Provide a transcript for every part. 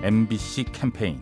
MBC 캠페인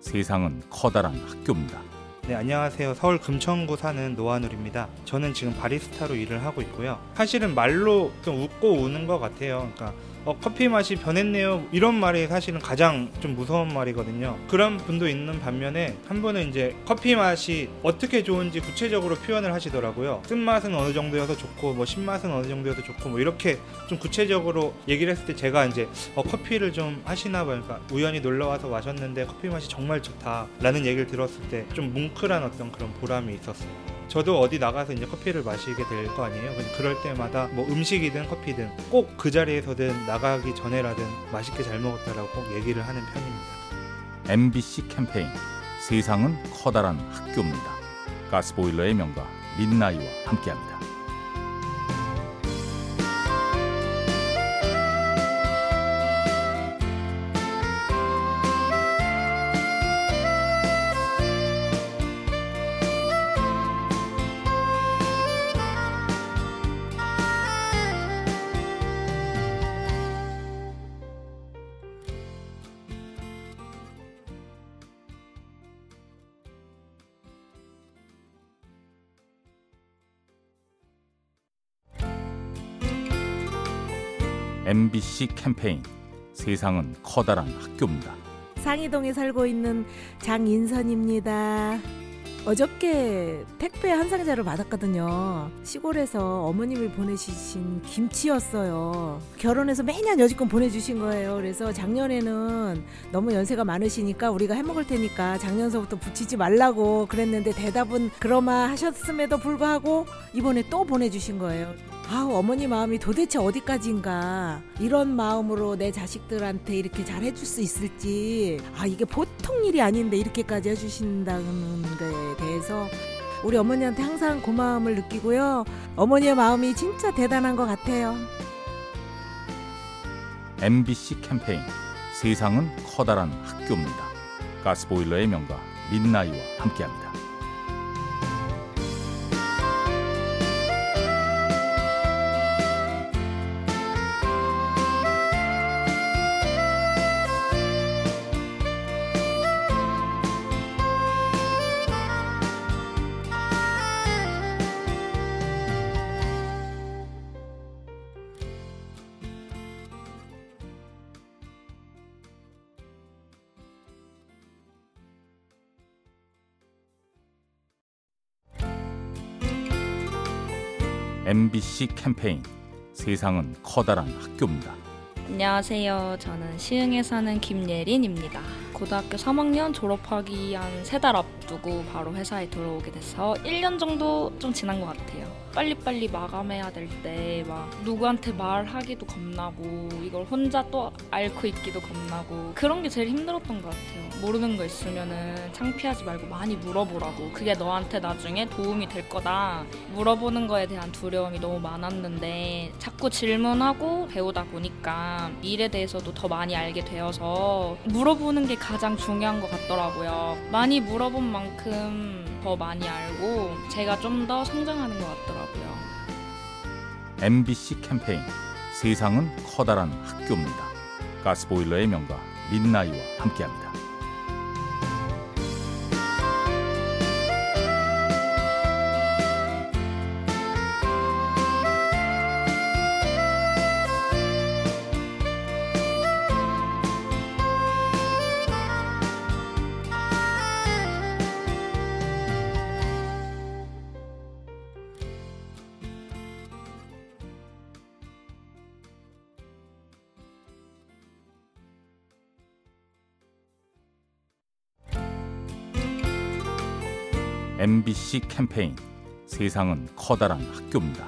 세상은 커다란 학교입니다. 네, 안녕하세요. 서울 금천구 사는 노한울입니다. 저는 지금 바리스타로 일을 하고 있고요. 사실은 말로 좀 웃고 우는 것 같아요. 그러니까 어, 커피 맛이 변했네요. 이런 말이 사실은 가장 좀 무서운 말이거든요. 그런 분도 있는 반면에 한 분은 이제 커피 맛이 어떻게 좋은지 구체적으로 표현을 하시더라고요. 쓴맛은 어느 정도여서 좋고 뭐 신맛은 어느 정도여서 좋고 뭐 이렇게 좀 구체적으로 얘기를 했을 때 제가 이제 어, 커피를 좀 하시나 봐요. 그러니까 우연히 놀러 와서 마셨는데 커피 맛이 정말 좋다라는 얘기를 들었을 때 좀 뭉클한 어떤 그런 보람이 있었어요. 저도 어디 나가서 이제 커피를 마시게 될 거 아니에요. 그럴 때마다 뭐 음식이든 커피든 꼭 그 자리에서든 나가기 전에라든 맛있게 잘 먹었다라고 꼭 얘기를 하는 편입니다. MBC 캠페인 세상은 커다란 학교입니다. 가스보일러의 명가 민나이와 함께합니다. MBC 캠페인 세상은 커다란 학교입니다. 상이동에 살고 있는 장인선입니다. 어저께 택배 한 상자를 받았거든요. 시골에서 어머님이 보내주신 김치였어요. 결혼해서 매년 여지껏 보내주신 거예요. 그래서 작년에는 너무 연세가 많으시니까 우리가 해먹을 테니까 작년서부터 붙이지 말라고 그랬는데 대답은 그러마 하셨음에도 불구하고 이번에 또 보내주신 거예요. 아우 어머니 마음이 도대체 어디까지인가 이런 마음으로 내 자식들한테 이렇게 잘 해줄 수 있을지 아 이게 보통 일이 아닌데 이렇게까지 해주신다는 거에 대해서 우리 어머니한테 항상 고마움을 느끼고요 어머니의 마음이 진짜 대단한 것 같아요 MBC 캠페인 세상은 커다란 학교입니다. 가스보일러의 명가 민나이와 함께합니다. MBC 캠페인 세상은 커다란 학교입니다. 안녕하세요. 저는 시흥에 사는 김예린입니다. 고등학교 3학년 졸업하기 한 세 달 앞두고 바로 회사에 들어오게 돼서 1년 정도 좀 지난 것 같아요. 빨리빨리 마감해야 될 때 막 누구한테 말하기도 겁나고 이걸 혼자 또 앓고 있기도 겁나고 그런 게 제일 힘들었던 것 같아요. 모르는 거 있으면은 창피하지 말고 많이 물어보라고 그게 너한테 나중에 도움이 될 거다. 물어보는 거에 대한 두려움이 너무 많았는데 자꾸 질문하고 배우다 보니까 일에 대해서도 더 많이 알게 되어서 물어보는 게 가장 중요한 것 같더라고요. 많이 물어본 만큼 더 많이 알고 제가 좀 더 성장하는 것 같더라고요. MBC 캠페인 세상은 커다란 학교입니다. 가스보일러의 명가 민나이와 함께합니다. MBC 캠페인 세상은 커다란 학교입니다.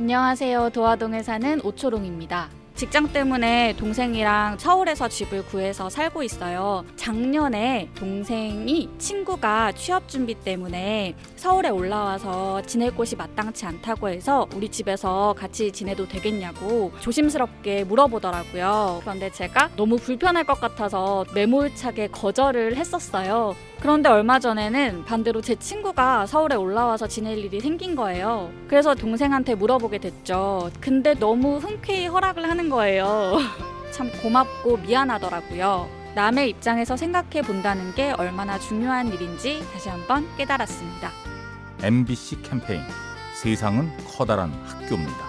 안녕하세요. 도화동에 사는 오초롱입니다. 직장 때문에 동생이랑 서울에서 집을 구해서 살고 있어요. 작년에 동생이 친구가 취업 준비 때문에 서울에 올라와서 지낼 곳이 마땅치 않다고 해서 우리 집에서 같이 지내도 되겠냐고 조심스럽게 물어보더라고요. 그런데 제가 너무 불편할 것 같아서 매몰차게 거절을 했었어요. 그런데 얼마 전에는 반대로 제 친구가 서울에 올라와서 지낼 일이 생긴 거예요. 그래서 동생한테 물어보게 됐죠. 근데 너무 흔쾌히 허락을 하는 거예요. 참 고맙고 미안하더라고요. 남의 입장에서 생각해 본다는 게 얼마나 중요한 일인지 다시 한번 깨달았습니다. MBC 캠페인 세상은 커다란 학교입니다.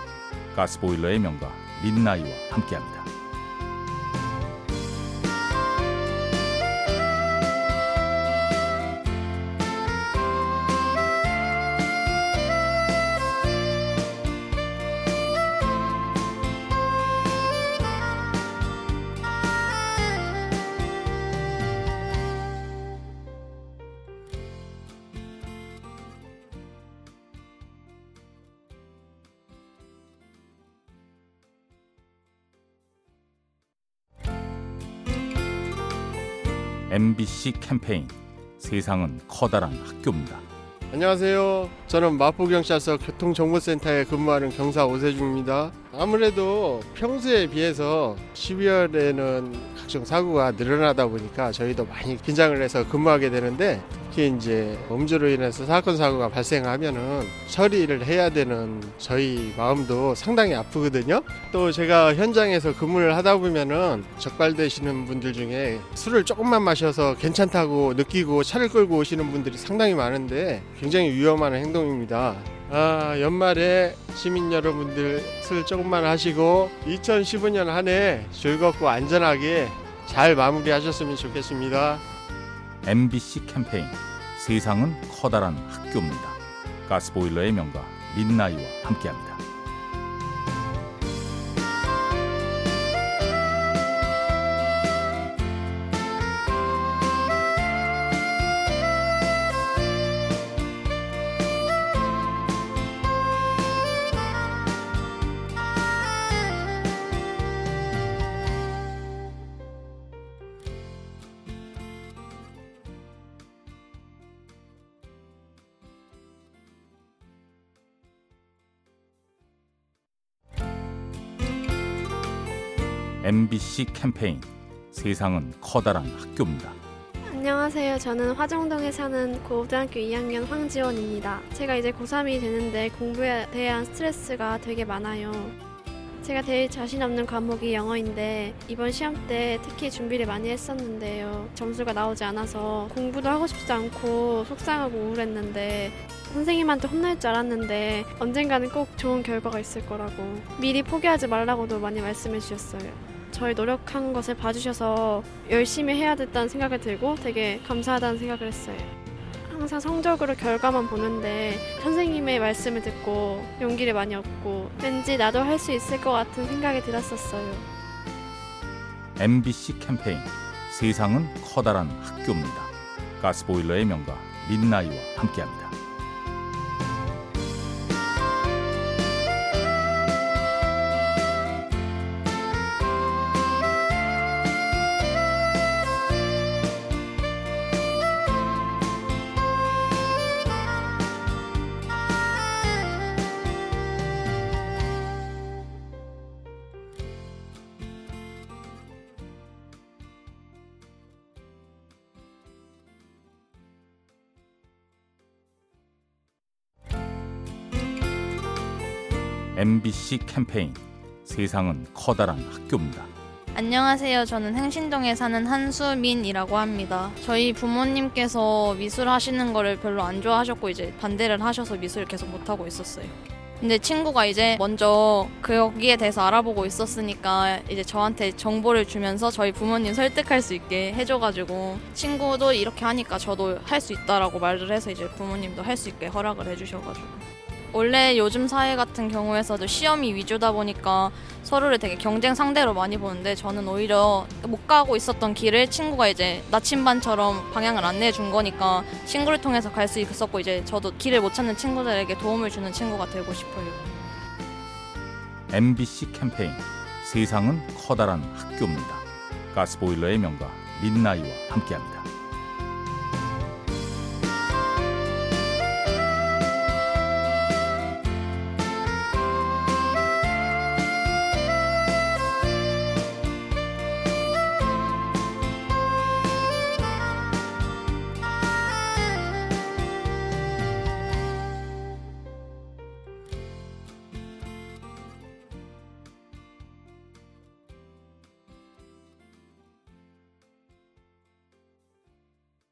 가스보일러의 명가 민나이와 함께합니다. MBC 캠페인 세상은 커다란 학교입니다. 안녕하세요. 저는 마포경찰서 교통정보센터에 근무하는 경사 오세중입니다. 아무래도 평소에 비해서 12월에는 각종 사고가 늘어나다 보니까 저희도 많이 긴장을 해서 근무하게 되는데 특히 이제 음주로 인해서 사건 사고가 발생하면은 처리를 해야 되는 저희 마음도 상당히 아프거든요. 또 제가 현장에서 근무를 하다 보면은 적발되시는 분들 중에 술을 조금만 마셔서 괜찮다고 느끼고 차를 끌고 오시는 분들이 상당히 많은데 굉장히 위험한 행동입니다. 아, 연말에 시민 여러분들 술 조금만 하시고 2015년 한 해 즐겁고 안전하게 잘 마무리하셨으면 좋겠습니다. MBC 캠페인 세상은 커다란 학교입니다. 가스보일러의 명가 민나이와 함께합니다. MBC 캠페인 세상은 커다란 학교입니다. 안녕하세요. 저는 화정동에 사는 고등학교 2학년 황지원입니다. 제가 이제 고3이 되는데 공부에 대한 스트레스가 되게 많아요. 제가 제일 자신 없는 과목이 영어인데 이번 시험 때 특히 준비를 많이 했었는데요. 점수가 나오지 않아서 공부도 하고 싶지 않고 속상하고 우울했는데 선생님한테 혼날 줄 알았는데 언젠가는 꼭 좋은 결과가 있을 거라고 미리 포기하지 말라고도 많이 말씀해 주셨어요. 저희 노력한 것을 봐주셔서 열심히 해야 됐다는 생각이 들고 되게 감사하다는 생각을 했어요. 항상 성적으로 결과만 보는데 선생님의 말씀을 듣고 용기를 많이 얻고 왠지 나도 할 수 있을 것 같은 생각이 들었었어요. MBC 캠페인 세상은 커다란 학교입니다. 가스보일러의 명가 민나이와 함께합니다. MBC 캠페인 세상은 커다란 학교입니다. 안녕하세요. 저는 행신동에 사는 한수민이라고 합니다. 저희 부모님께서 미술 하시는 거를 별로 안 좋아하셨고 이제 반대를 하셔서 미술을 계속 못 하고 있었어요. 근데 친구가 이제 먼저 그 여기에 대해서 알아보고 있었으니까 이제 저한테 정보를 주면서 저희 부모님 설득할 수 있게 해줘가지고 친구도 이렇게 하니까 저도 할 수 있다라고 말을 해서 이제 부모님도 할 수 있게 허락을 해주셔가지고 원래 요즘 사회 같은 경우에서도 시험이 위주다 보니까 서로를 되게 경쟁 상대로 많이 보는데 저는 오히려 못 가고 있었던 길을 친구가 이제 나침반처럼 방향을 안내해 준 거니까 친구를 통해서 갈 수 있었고 이제 저도 길을 못 찾는 친구들에게 도움을 주는 친구가 되고 싶어요. MBC 캠페인 세상은 커다란 학교입니다. 가스보일러의 명가 민나이와 함께합니다.